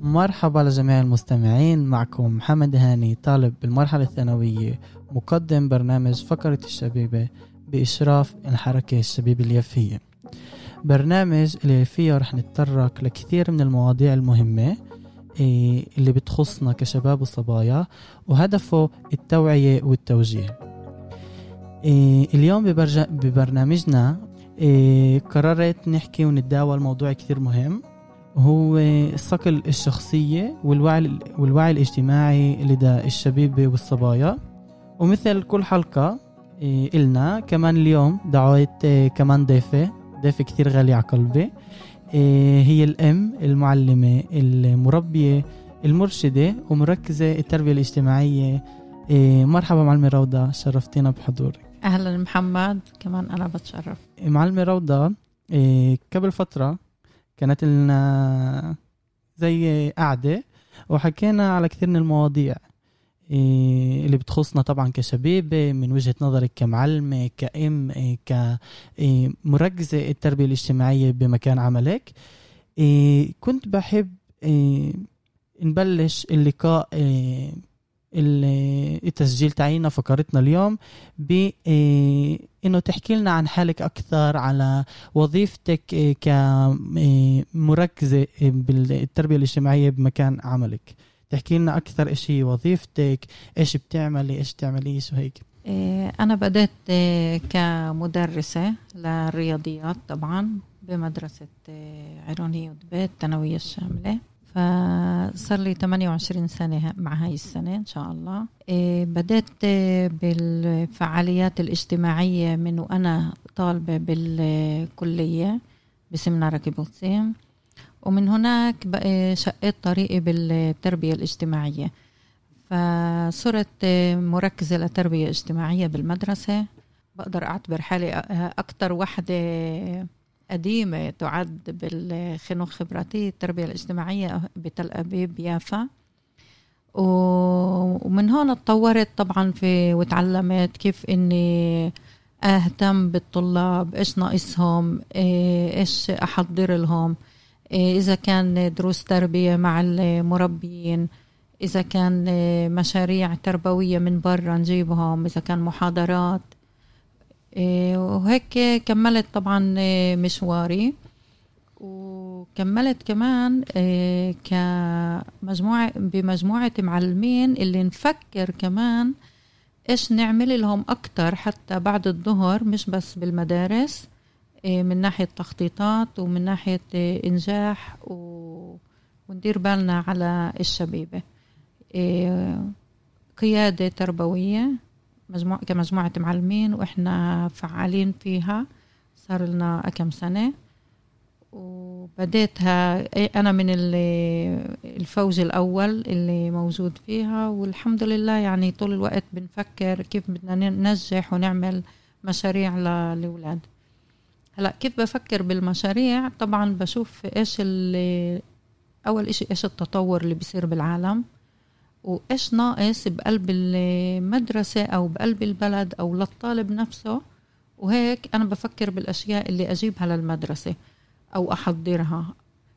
مرحبا لجميع المستمعين معكم محمد هاني طالب بالمرحلة الثانوية مقدم برنامج فقرة الشبيبة بإشراف الحركة الشبيبة اليافية. برنامج اللي فيه رح نتطرق لكثير من المواضيع المهمة إيه، اللي بتخصنا كشباب وصبايا وهدفه التوعية والتوجيه. إيه، اليوم ببرنامجنا إيه، قررت نحكي ونتداول موضوع كثير مهم. هو الصقل الشخصية والوعي, والوعي الاجتماعي لدى الشبيبة والصبايا. ومثل كل حلقة إلنا كمان اليوم دعوت كمان ضيفة ضيفة كثير غالية على قلبي. إيه، هي الأم المعلمة المربية المرشدة ومركزة التربية الاجتماعية. إيه، مرحبا معلمة روضة شرفتينا بحضورك. أهلا محمد كمان أنا بتشرف. معلمة روضة إيه، قبل فترة كانت لنا زي قعدة وحكينا على كثير من المواضيع إيه، اللي بتخصنا طبعا كشبيبة من وجهة نظرك كمعلمة كأم إيه، كمركزة التربية الاجتماعية بمكان عملك. كنت بحب نبلش اللقاء التسجيل تاعينا فقرتنا اليوم بانه تحكي لنا عن حالك أكثر على وظيفتك كمركزه بالتربية الاجتماعية بمكان عملك. تحكي لنا أكثر هي وظيفتك إيش بتعملي إيش بتعمليش وهيك. أنا بدأت كمدرسة للرياضيات طبعا بمدرسة إيه، عيرونية ودبيت الثانوية الشاملة. فصار لي 28 سنة مع هاي السنة إن شاء الله. بدأت بالفعاليات الاجتماعية من وأنا طالبة بالكلية بسمنار كيبوتسيم ومن هناك شقيت طريقي بالتربية الاجتماعية. فصرت مركزة لتربية اجتماعية بالمدرسة. بقدر أعتبر حالي أكثر وحدة قديمة تعد بالخنوخ خبراتي التربية الاجتماعية بتل أبيب يافا ومن هون اتطورت طبعا في وتعلمت كيف إني أهتم بالطلاب إيش ناقصهم إيش أحضر لهم إيه، إذا كان دروس تربية مع المربيين إذا كان مشاريع تربوية من برا نجيبهم إذا كان محاضرات. إيه، وهيك كملت طبعا مشواري. وكملت كمان إيه، كمجموعة بمجموعة معلمين اللي نفكر كمان إيش نعمل لهم أكتر حتى بعد الظهر مش بس بالمدارس إيه، من ناحية تخطيطات ومن ناحية إيه، إنجاح و... وندير بالنا على الشبيبة. إيه، قيادة تربوية مجموعة كمجموعة معلمين وإحنا فعالين فيها. صار لنا كم سنة. وبديتها أنا من الفوج الأول اللي موجود فيها. والحمد لله يعني طول الوقت بنفكر كيف بدنا ننجح ونعمل مشاريع للأولاد. هلأ كيف بفكر بالمشاريع؟ طبعا بشوف إيش اللي أول إشي إيش التطور اللي بيصير بالعالم. وإيش ناقص بقلب المدرسة أو بقلب البلد أو للطالب نفسه؟ وهيك أنا بفكر بالأشياء اللي أجيبها للمدرسة أو أحضرها.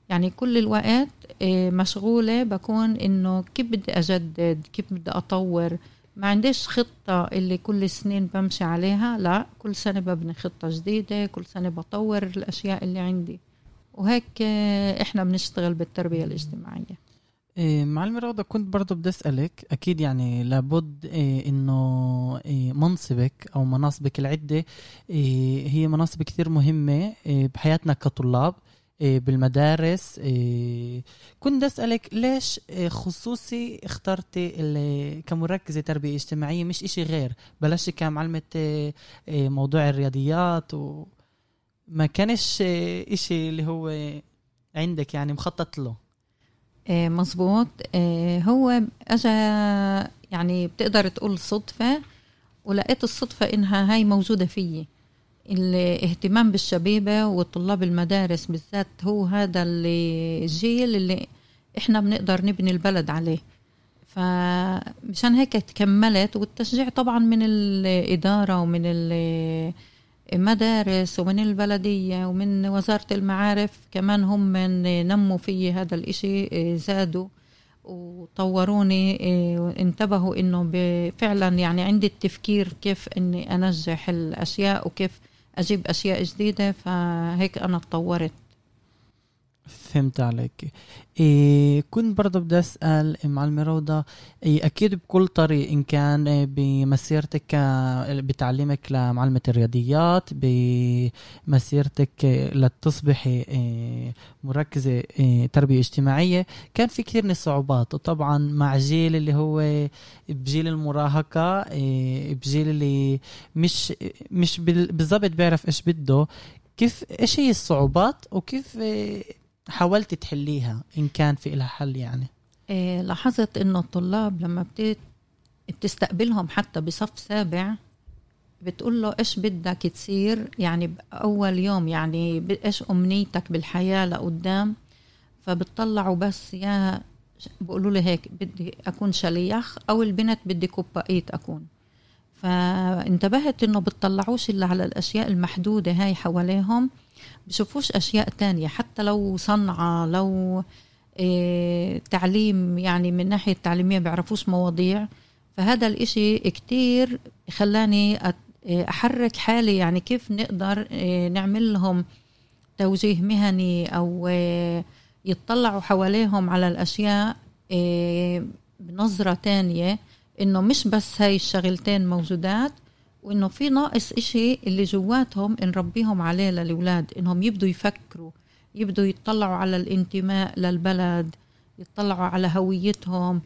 يعني كل الوقت آه، مشغولة بكون إنه كيف بدي أجدد؟ كيف بدي أطور؟ ما عنديش خطة اللي كل سنين بمشي عليها لا كل سنة ببني خطة جديدة كل سنة بطور الأشياء اللي عندي. وهيك إحنا بنشتغل بالتربية الاجتماعية. إيه معلمة روضة كنت برضو بدي أسألك أكيد يعني لابد إيه إنه إيه منصبك أو مناصبك العدة هي مناصب كثير مهمة بحياتنا كطلاب بالمدارس كنت أسألك ليش خصوصي اخترتي كمركزة تربية اجتماعية مش إشي غير؟ بلشت كمعلمة موضوع الرياضيات وما كانش إشي اللي هو عندك يعني مخطط له. مزبوط هو أجا يعني بتقدر تقول صدفة ولقيت الصدفة إنها هاي موجودة فيي. الاهتمام بالشبيبة وطلاب المدارس بالذات هو هذا الجيل اللي إحنا بنقدر نبني البلد عليه. فمشان هيك تكملت والتشجيع طبعا من الإدارة ومن مدارس ومن البلدية ومن وزارة المعارف كمان هم من نموا في هذا الإشي زادوا وطوروني وانتبهوا إنه فعلا يعني عندي التفكير كيف إني أنجح الأشياء وكيف أجيب أشياء جديدة فهيك أنا تطورت. فهمت عليك. إيه كنت برضه بدي أسأل معلمه روضه إيه أكيد بكل طريق إن كان بمسيرتك بتعليمك لمعلمة الرياضيات بمسيرتك لتصبحي إيه مركزة إيه تربية اجتماعية كان في كثير من الصعوبات. وطبعا مع جيل اللي هو بجيل المراهقة إيه بجيل اللي مش مش بالضبط بيعرف إيش بده. كيف إيش هي الصعوبات؟ وكيف إيه حاولت تحليها إن كان في لها حل يعني؟ إيه لاحظت إنه الطلاب لما بتت بتستقبلهم حتى بصف سابع بتقول له إيش بدك تصير؟ يعني بأول يوم يعني إيش أمنيتك بالحياة لقدام؟ فبتطلعوا بس يا بقولوا لي هيك بدي أكون شليخ أو البنت بدي كوبايت أكون. فانتبهت انه بتطلعوش إلا على الأشياء المحدودة هاي حواليهم بشوفوش أشياء تانية. حتى لو صنعة لو إيه تعليم يعني من ناحية تعليمية بيعرفوش مواضيع. فهذا الإشي كتير خلاني أحرك حالي. يعني كيف نقدر إيه نعمل لهم توجيه مهني أو إيه يتطلعوا حواليهم على الأشياء إيه بنظرة تانية. إنه مش بس هاي الشغلتين موجودات وإنه في ناقص إشي اللي جواتهم نربيهم عليه للأولاد إنهم يبدوا يفكروا يبدوا يطلعوا على الانتماء للبلد يطلعوا على هويتهم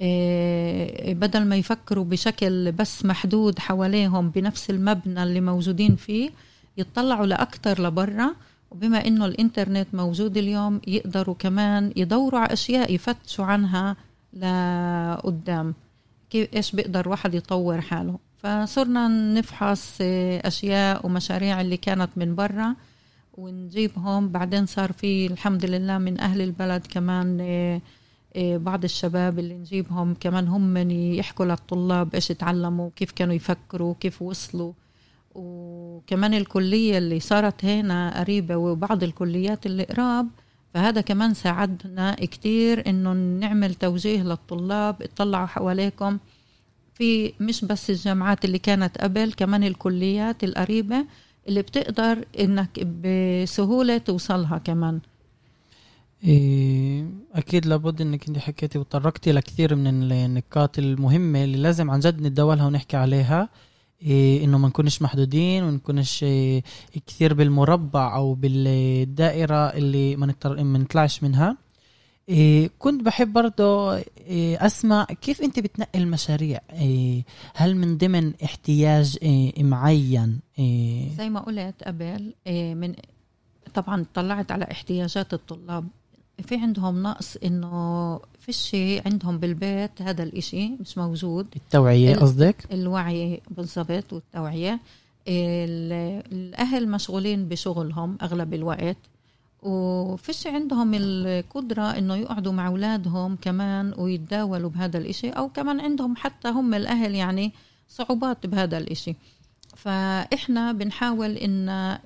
إيه بدل ما يفكروا بشكل بس محدود حواليهم بنفس المبنى اللي موجودين فيه يطلعوا لأكتر لبرا. وبما إنه الإنترنت موجود اليوم يقدروا كمان يدوروا على أشياء يفتشوا عنها لقدام. كيف إيش بيقدر واحد يطور حاله. فصرنا نفحص أشياء ومشاريع اللي كانت من برا ونجيبهم. بعدين صار في الحمد لله من أهل البلد كمان بعض الشباب اللي نجيبهم كمان هم من يحكوا للطلاب إيش تعلموا كيف كانوا يفكروا كيف وصلوا. وكمان الكلية اللي صارت هنا قريبة وبعض الكليات اللي قراب فهذا كمان ساعدنا كتير إنه نعمل توجيه للطلاب اطلعوا حواليكم. في مش بس الجامعات اللي كانت قبل كمان الكليات القريبة اللي بتقدر إنك بسهولة توصلها كمان. إيه أكيد لابد إنك أنت حكيتي وتطرقتي لكثير من النقاط المهمة اللي لازم عن جد نتداولها ونحكي عليها. إيه إنه ما نكونش محدودين وما نكونش إيه كثير بالمربع أو بالدائرة اللي ما نطلعش منها. إيه كنت بحب برضه إيه أسمع كيف أنت بتنقي المشاريع؟ إيه هل من ضمن احتياج إيه معين؟ إيه. زي ما قلت قبل إيه من طبعا طلعت على احتياجات الطلاب. في عندهم نقص إنه فيش عندهم بالبيت هذا الإشي مش موجود. التوعية قصدك؟ الوعي بالضبط والتوعية. الأهل مشغولين بشغلهم أغلب الوقت. وفيش عندهم القدرة إنه يقعدوا مع أولادهم كمان ويتداولوا بهذا الإشي أو كمان عندهم حتى هم الأهل يعني صعوبات بهذا الإشي. فإحنا بنحاول إن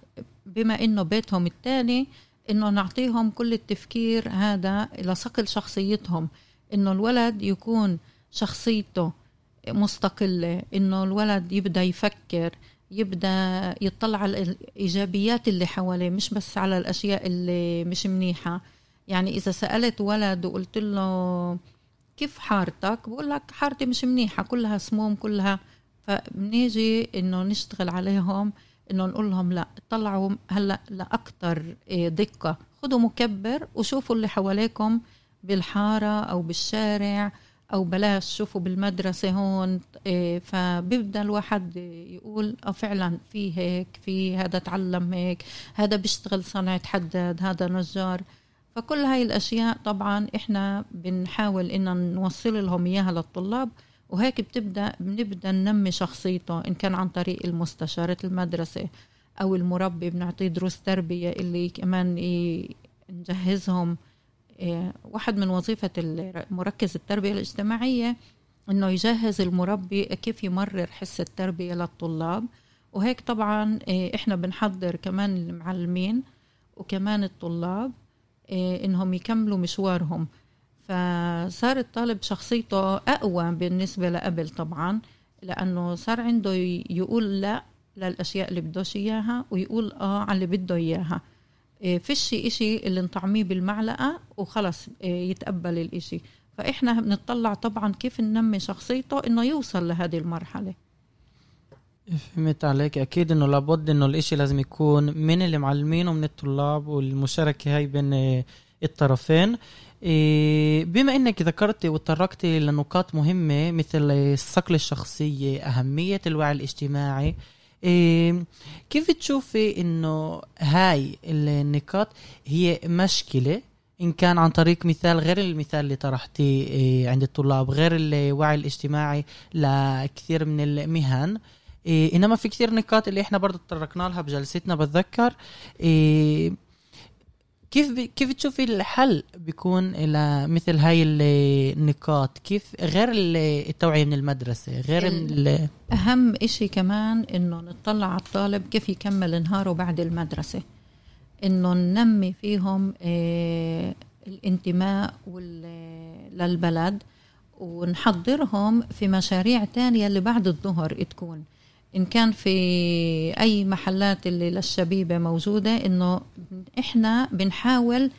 بما إنه بيتهم الثاني إنه نعطيهم كل التفكير هذا لصقل شخصيتهم. إنه الولد يكون شخصيته مستقلة. إنه الولد يبدأ يفكر يبدأ يطلع على الإيجابيات اللي حواليه مش بس على الأشياء اللي مش منيحة. يعني إذا سألت ولد وقلت له كيف حارتك؟ بقول لك حارتي مش منيحة كلها سموم كلها فبنيجي إنه نشتغل عليهم. إنه نقول لهم لا طلعوا هلأ لاكثر إيه، دقة. خذوا مكبر وشوفوا اللي حواليكم بالحارة أو بالشارع أو بلاش شوفوا بالمدرسة هون إيه، فبيبدأ الواحد يقول آه فعلا في هيك في هذا تعلم هيك هذا بيشتغل صنعة حداد هذا نجار. فكل هاي الأشياء طبعا إحنا بنحاول ان نوصل لهم إياها للطلاب. وهيك بتبدا بنبدأ ننمي شخصيته إن كان عن طريق المستشارة المدرسة أو المربي بنعطيه دروس تربية اللي كمان نجهزهم. إيه، واحد من وظيفة مركز التربية الاجتماعية إنه يجهز المربي كيف يمرر حس التربية للطلاب. وهيك طبعا آه، إحنا بنحضر كمان المعلمين وكمان الطلاب آه، إنهم يكملوا مشوارهم. فصار الطالب شخصيته أقوى بالنسبة لقبل طبعا لأنه صار عنده يقول لا للأشياء اللي بدوش إياها ويقول آه على اللي بده إياها. آه، فيش إشي اللي نطعميه بالمعلقة وخلص يتقبل الإشي. فإحنا بنطلع طبعا كيف ننمي شخصيته إنه يوصل لهذه المرحلة. فهمت عليك. أكيد إنه لابد إنه الإشي لازم يكون من المعلمين ومن الطلاب والمشاركة هاي بين آه، الطرفين. آه، بما إنك ذكرتي وتطرقتي لنقاط مهمة مثل الصقل الشخصية أهمية الوعي الاجتماعي آه، كيف تشوفي إنه هاي النقاط هي مشكلة؟ إن كان عن طريق مثال غير المثال اللي طرحتيه عند الطلاب غير الوعي الاجتماعي لكثير من المهن. إيه إنما في كثير نقاط اللي إحنا برضه تطرقنا لها بجلستنا بتذكر إيه كيف بي كيف تشوفي الحل بيكون إلى مثل هاي النقاط؟ كيف غير التوعية من المدرسة غير ال... أهم إشي كمان إنه نطلع على الطالب كيف يكمل نهاره بعد المدرسة. إنه ننمي فيهم إيه الانتماء للبلد ونحضرهم في مشاريع تانية اللي بعد الظهر تكون. إن كان في أي محلات اللي للشبيبة موجودة إنه إحنا بنحاول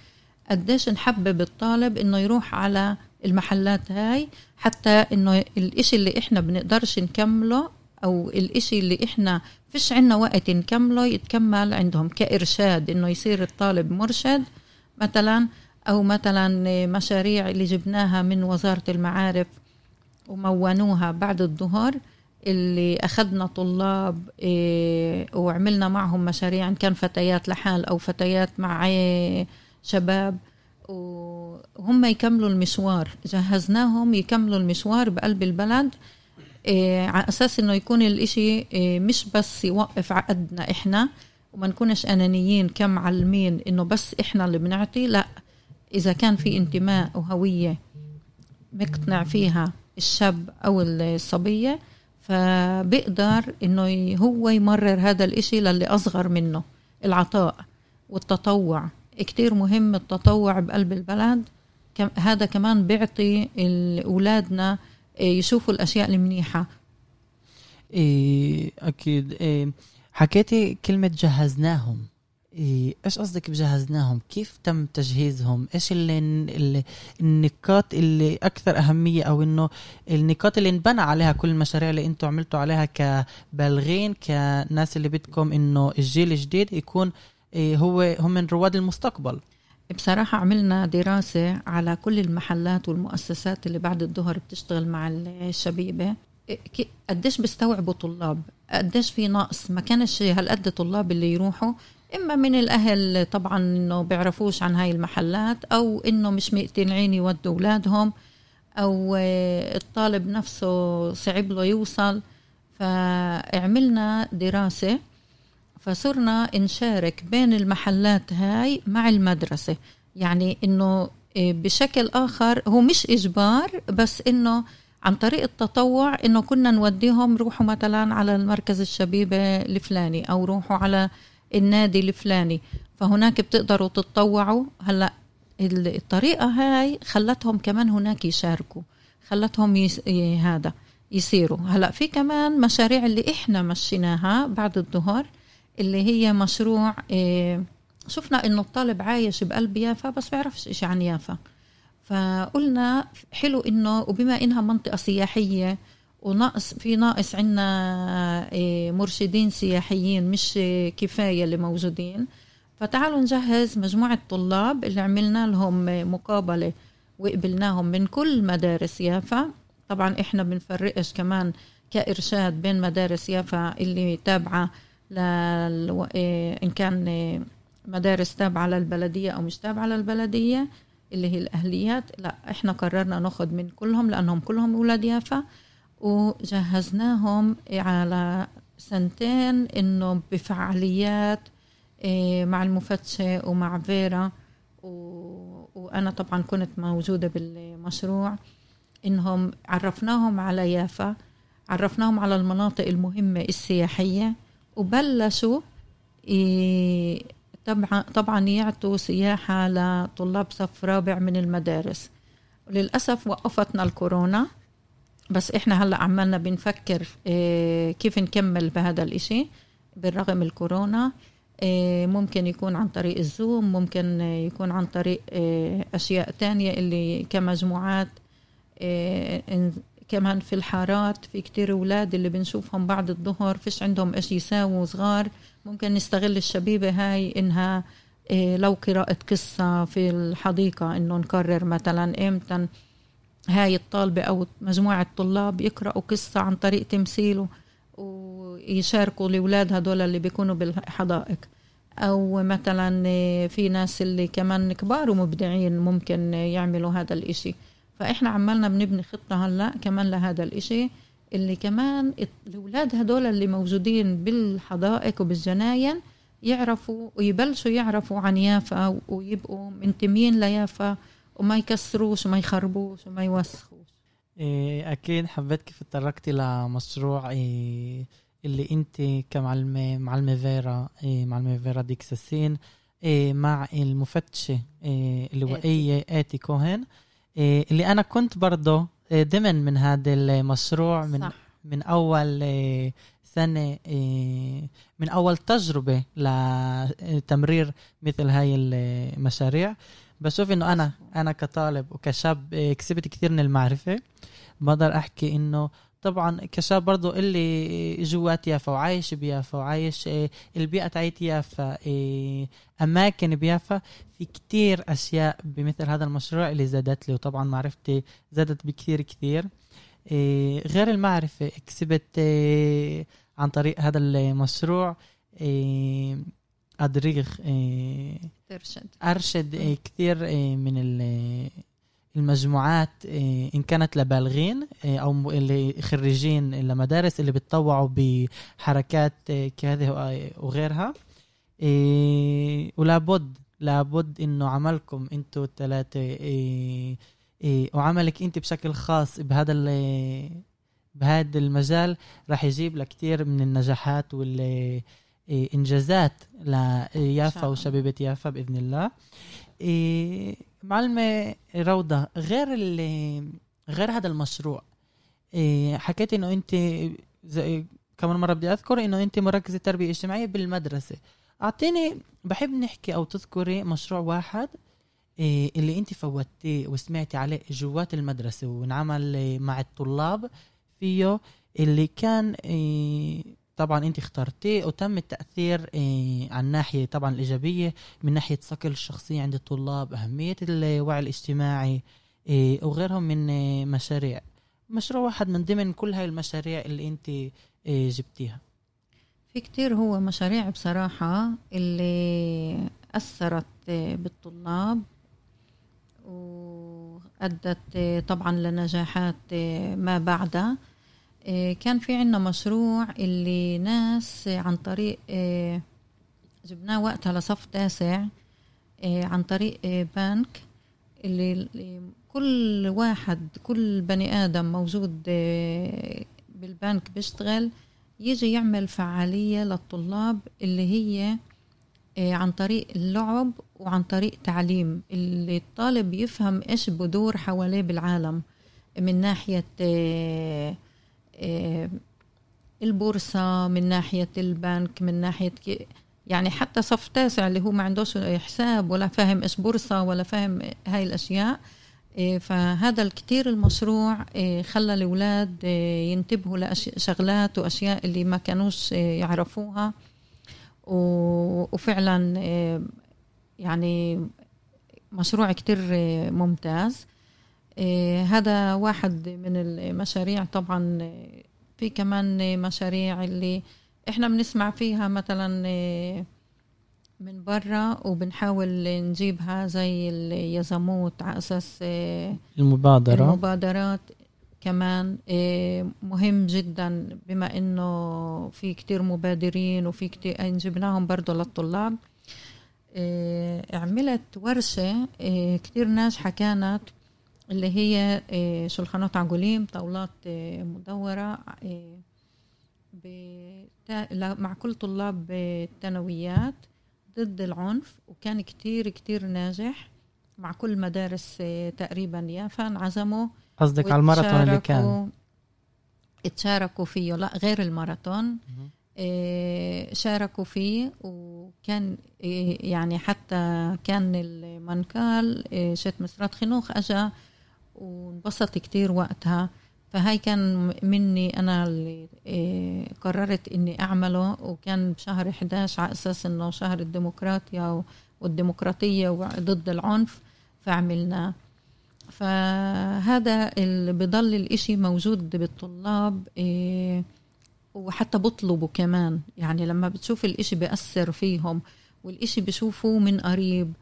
قديش نحبب الطالب إنه يروح على المحلات هاي حتى إنه الإشي اللي إحنا بنقدرش نكمله أو الإشي اللي إحنا فيش عنا وقت نكمله يتكمل عندهم كإرشاد إنه يصير الطالب مرشد. مثلا أو مثلا مشاريع اللي جبناها من وزارة المعارف ومونوها بعد الظهر. اللي أخذنا طلاب إيه وعملنا معهم مشاريع إن كان فتيات لحال أو فتيات مع شباب وهم يكملوا المشوار. جهزناهم يكملوا المشوار بقلب البلد إيه على أساس إنه يكون الإشي إيه مش بس يوقف عقدنا إحنا وما نكونش أنانيين كمعلمين إنه بس إحنا اللي بنعطي لا. إذا كان في انتماء وهوية مقتنع فيها الشاب أو الصبية فبيقدر إنه هو يمرر هذا الإشي للي أصغر منه العطاء والتطوع. كتير مهم التطوع بقلب البلد. هذا كمان بيعطي اولادنا آه، يشوفوا الأشياء المنيحة. إيه أكيد. إيه حكيتي كلمة جهزناهم. إيش قصدك بجهزناهم؟ كيف تم تجهيزهم؟ إيش اللي, اللي النقاط اللي أكثر أهمية أو إنه النقاط اللي انبنى عليها كل المشاريع اللي أنتم عملتوا عليها كبالغين كناس اللي بدكم إنه الجيل الجديد يكون هو هم من رواد المستقبل؟ بصراحة عملنا دراسة على كل المحلات والمؤسسات اللي بعد الظهر بتشتغل مع الشبيبة. قديش بيستوعبوا طلاب؟ قديش في نقص؟ ما كانش هالقد طلاب اللي يروحوا إما من الأهل طبعا إنه بيعرفوش عن هاي المحلات أو إنه مش مقتنعين يودوا أولادهم أو الطالب نفسه صعب له يوصل. فعملنا دراسة فصرنا نشارك بين المحلات هاي مع المدرسة. يعني إنه بشكل آخر هو مش إجبار بس إنه عن طريق التطوع إنه كنا نوديهم روحوا مثلا على المركز الشبيبة الفلاني أو روحوا على النادي الفلاني فهناك بتقدروا تتطوعوا. هلأ الطريقة هاي خلتهم كمان هناك يشاركوا خلتهم يس... هذا يصيروا. هلأ في كمان مشاريع اللي إحنا مشيناها بعد الظهر اللي هي مشروع إيه شفنا إنه الطالب عايش بقلب يافا بس بيعرفش إيش عن يافا. فقلنا حلو إنه وبما إنها منطقة سياحية وناقص في ناقص عندنا إيه، مرشدين سياحيين مش كفاية اللي موجودين فتعالوا نجهز مجموعة طلاب اللي عملنا لهم مقابلة وقبلناهم من كل مدارس يافا. طبعا إحنا بنفرقش كمان كإرشاد بين مدارس يافا اللي تابعة لل... إيه، إن كان مدارس تابعة للبلدية أو مش تابعة للبلدية اللي هي الأهليات. لا إحنا قررنا ناخذ من كلهم لأنهم كلهم أولاد يافا. وجهزناهم على سنتين إنه بفعاليات إيه، مع المفتشة ومع فيرا. وأنا طبعا كنت موجودة بالمشروع. إنهم عرفناهم على يافا عرفناهم على المناطق المهمة السياحية وبلشوا طبعا طبعا يعطوا سياحة لطلاب صف رابع من المدارس. وللأسف وقفتنا الكورونا. بس إحنا هلأ عمالنا بنفكر آه، كيف نكمل بهذا الإشي بالرغم الكورونا؟ آه، ممكن يكون عن طريق الزوم ممكن يكون عن طريق آه، أشياء تانية اللي كمجموعات كمان في الحارات في كتير أولاد اللي بنشوفهم بعد الظهر فيش عندهم إيش يساووا صغار. ممكن نستغل الشبيبة هاي إنها لو قراءة قصة في الحديقة إنه نقرر مثلا إمتى هاي الطالبة أو مجموعة طلاب يقرأوا قصة عن طريق تمثيله ويشاركوا الاولاد هدول اللي بيكونوا بالحدائق. أو مثلا آه، في ناس اللي كمان كبار ومبدعين ممكن يعملوا هذا الإشي. فإحنا عمالنا بنبني خطة هلأ كمان لهذا الإشي اللي كمان الأولاد هدول اللي موجودين بالحدائق وبالجناين يعرفوا ويبلشوا يعرفوا عن يافا ويبقوا منتمين ليافا. وما يكسروش وما يخربوش وما يوسخوش. إيه، أكيد حبيت كيف تطرقتي لمشروع إيه، اللي أنت كمعلمة معلمة فيرا إيه، معلمة فيرا ديكساسين إيه، مع المفتشة إيه، اللوائية آتي. كوهن. إيه، اللي أنا كنت برضه ضمن من هذا المشروع من صح. من أول سنة من أول تجربة لتمرير مثل هاي المشاريع. بشوف إنه أنا أنا كطالب وكشاب آه، كسبت كثير من المعرفة بقدر أحكي إنه طبعا كشاب برضو اللي جوات يافا وعايش بيافا وعايش آه، البيئة تاعت يافا آه، أماكن بيافا في كتير أشياء بمثل هذا المشروع اللي زادت لي وطبعا معرفتي زادت بكثير كثير إيه، غير المعرفة كسبت إيه، عن طريق هذا المشروع إيه، أدريغ ترشد أرشد إيه، كثير إيه، من ال- المجموعات إيه، إن كانت لبالغين م- اللي خريجين المدارس اللي بتطوعوا بحركات كهذه وغيرها. ولابد لابد إنه عملكم إيه، إيه، وعملك انت بشكل خاص بهذا بهذا المجال راح يجيب لك كثير من النجاحات والانجازات ليافا الله. وشبيبة يافا بإذن الله إيه، معلمة روضة غير غير هذا المشروع إيه، حكيت إنه أنت زي كمان مرة بدي أذكر إنه أنت مركزة تربية اجتماعية بالمدرسة أعطيني بحب نحكي أو تذكري مشروع واحد إيه اللي أنت فوتيه وسمعتي عليه جوات المدرسة وانعمل إيه، مع الطلاب فيه اللي كان إيه طبعا أنت اخترتيه وتم التأثير إيه عن ناحية طبعا الإيجابية من ناحية صقل الشخصية عند الطلاب أهمية الوعي الاجتماعي إيه وغيرهم من إيه مشاريع. مشروع واحد من ضمن كل هاي المشاريع اللي أنت إيه جبتيها. في كتير هو مشاريع بصراحة اللي أثرت بالطلاب وأدت طبعا لنجاحات ما بعدها. كان في عنا مشروع اللي ناس عن طريق جبناه وقتها لصف تاسع عن طريق بنك اللي كل واحد كل بني آدم موجود بالبنك بيشتغل يجي يعمل فعالية للطلاب اللي هي عن طريق اللعب وعن طريق تعليم اللي الطالب يفهم إيش بدور حواليه بالعالم من ناحية البورصة من ناحية البنك من ناحية يعني حتى صف تاسع اللي هو ما عندوش حساب ولا فاهم إيش بورصة ولا فاهم هاي الأشياء فهذا الكتير المشروع خلى الأولاد ينتبهوا لشغلات وأشياء اللي ما كانوش يعرفوها. وفعلا يعني مشروع كتير ممتاز. هذا واحد من المشاريع. طبعا في كمان مشاريع اللي إحنا بنسمع فيها مثلا من برا وبنحاول نجيبها زي اليزموت على أساس المبادرة. المبادرات كمان مهم جدا. بما إنه في كتير مبادرين وفي كتير جبناهم برضو للطلاب. عملت ورشة كتير ناجحة كانت. اللي هي شلخانات عقوليم طاولات مدورة بتا... لا- مع كل طلاب الثانويات ضد العنف وكان كتير كتير ناجح مع كل مدارس آه، تقريبا يافا انعزموا قصدك على الماراثون اللي كان. اتشاركوا فيه لا غير الماراثون شاركوا فيه وكان يعني حتى كان المنكال شيت مسرات خنوخ أجا وانبسط كتير وقتها. فهاي كان مني أنا اللي إيه، قررت إني أعمله وكان بشهر 11 على أساس إنه شهر الديمقراطيا والديمقراطية وضد العنف فعملناه. فهذا اللي بضل الإشي موجود بالطلاب إيه وحتى بطلبوا كمان. يعني لما بتشوف الإشي بيأثر فيهم والإشي بشوفوه من قريب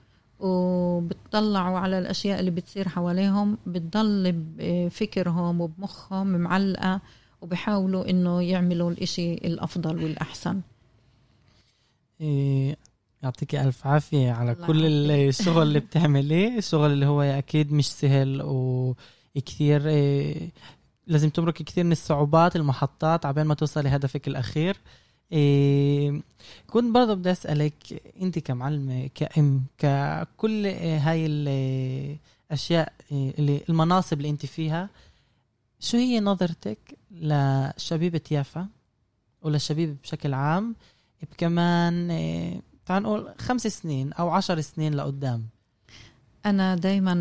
وبتطلعوا على الأشياء اللي بتصير حواليهم بتضل بفكرهم وبمخهم معلقة وبحاولوا إنه يعملوا الإشي الأفضل والأحسن إيه، يعطيك ألف عافية على كل. الشغل اللي بتعمليه الشغل اللي هو أكيد مش سهل وكثير إيه، لازم تمرق كثير من الصعوبات المحطات عبين ما توصل لهدفك الأخير إيه، كنت برضه بدي أسألك أنت كمعلمة كأم ككل إيه، هاي الأشياء إيه، اللي المناصب اللي أنت فيها شو هي نظرتك لشبيبة يافا وللشبيب بشكل عام؟ بكمان إيه، تعال نقول خمس سنين أو عشر سنين لقدام. أنا دايما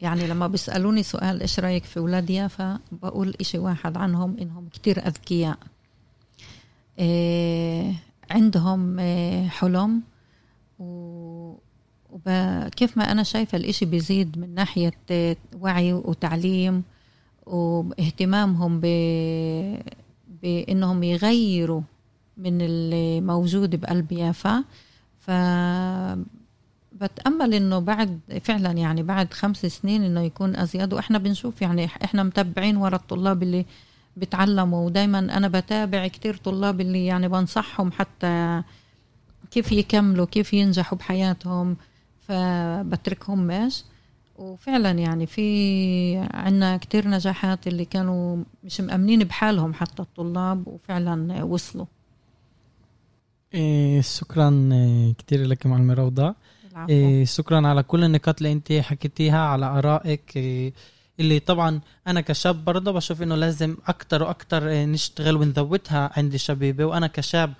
يعني لما بيسألوني سؤال إيش رأيك في أولاد يافا بقول إشي واحد عنهم إنهم كتير أذكياء. إيه عندهم إيه حلم. وكيف ما أنا شايفة الإشي بيزيد من ناحية إيه، وعي وتعليم واهتمامهم ب... بإنهم يغيروا من اللي موجود بقلب يافا. ف بتأمل إنه بعد فعلا يعني بعد خمس سنين إنه يكون أزيد. وإحنا بنشوف يعني إحنا متبعين ورا الطلاب اللي بتعلموا. ودايما أنا بتابع كتير طلاب اللي يعني بنصحهم حتى كيف يكملوا كيف ينجحوا بحياتهم فبتركهم ماش وفعلا يعني في عنا كتير نجاحات اللي كانوا مش مأمنين بحالهم حتى الطلاب وفعلا وصلوا. إيه شكرا كثير لك معلمة روضة. إيه شكرا على كل النقاط اللي أنت حكيتيها على آرائك. إيه اللي طبعا أنا كشاب برضه بشوف إنه لازم أكتر وأكتر إيه نشتغل ونزودها عند الشبيبه وأنا كشاب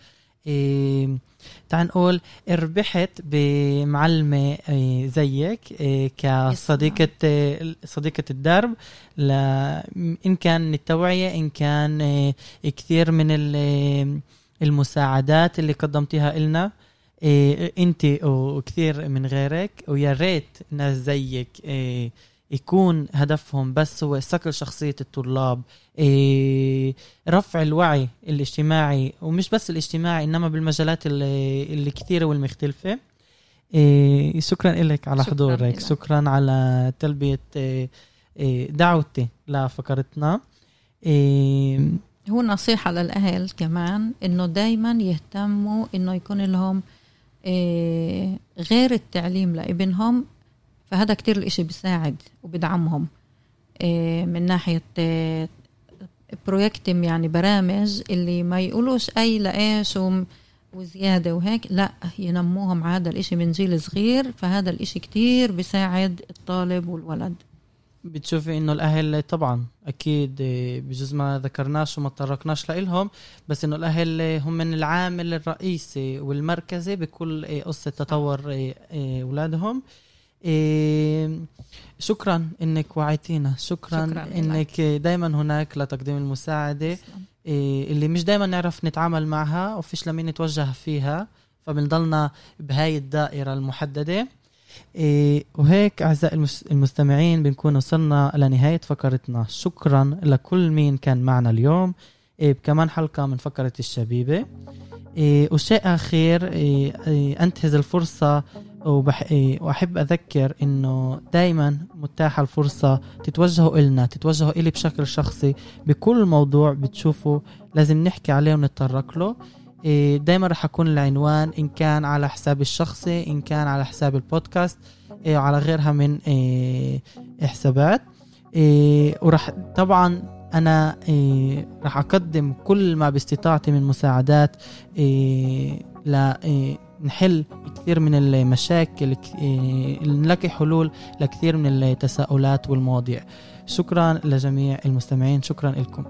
إيه تعال نقول ربحت بمعلمة إيه زيك إيه كصديقة إيه صديقة الدرب. إن كان التوعية إن كان كثير من ال- المساعدات اللي قدمتيها إلنا انت وكثير من غيرك ويا ريت ناس زيك إيه يكون هدفهم بس هو صقل شخصية الطلاب إيه رفع الوعي الاجتماعي ومش بس الاجتماعي إنما بالمجالات اللي, اللي كثيرة والمختلفة. إيه شكرا لك على شكراً حضورك. إلك. شكرا على تلبية إيه دعوتي لفقرتنا. إيه هو نصيحة للأهل كمان إنه دايما يهتموا إنه يكون لهم إيه، غير التعليم لإبنهم فهذا كتير الإشي بيساعد وبدعمهم إيه، من ناحية إيه، بروجكتم يعني برامج اللي ما يقولوش أي لإيش وزيادة وهيك لا ينموهم هذا الإشي من جيل صغير. فهذا الإشي كتير بيساعد الطالب والولد. بتشوفي إنه الأهل طبعا أكيد إيه، بجوز ما ذكرناش وما تطرقناش لإلهم بس إنه الأهل إيه، هم من العامل الرئيسي والمركزي بكل إيه، قصة تطور إيه، إيه، أولادهم. إيه، شكرا إنك وعيتينا. شكرا, شكراً. إنك دائما هناك لتقديم المساعدة. إيه، اللي مش دائما نعرف نتعامل معها وفيش لمين نتوجه فيها فبنضلنا بهاي الدائرة المحددة. إيه وهيك أعزائي المس- المستمعين بنكون وصلنا لنهاية فقرتنا. شكرا لكل مين كان معنا اليوم. إيه بكمان حلقة من فقرة الشبيبة. إيه وشيء أخير إيه إيه أنتهز الفرصة وبح إيه وأحب أذكر إنه دايما متاحة الفرصة تتوجهوا إلنا تتوجهوا إلي بشكل شخصي. بكل موضوع بتشوفوا لازم نحكي عليه ونتطرق له. إيه، دايما رح أكون العنوان إن كان على حسابي الشخصي إن كان على حساب البودكاست إيه، وعلى غيرها من حسابات ورح طبعا أنا إيه راح أقدم كل ما باستطاعتي من مساعدات إيه لنحل كثير من المشاكل إيه نلاقي حلول لكثير من التساؤلات والمواضيع. شكرا لجميع المستمعين شكرا لكم.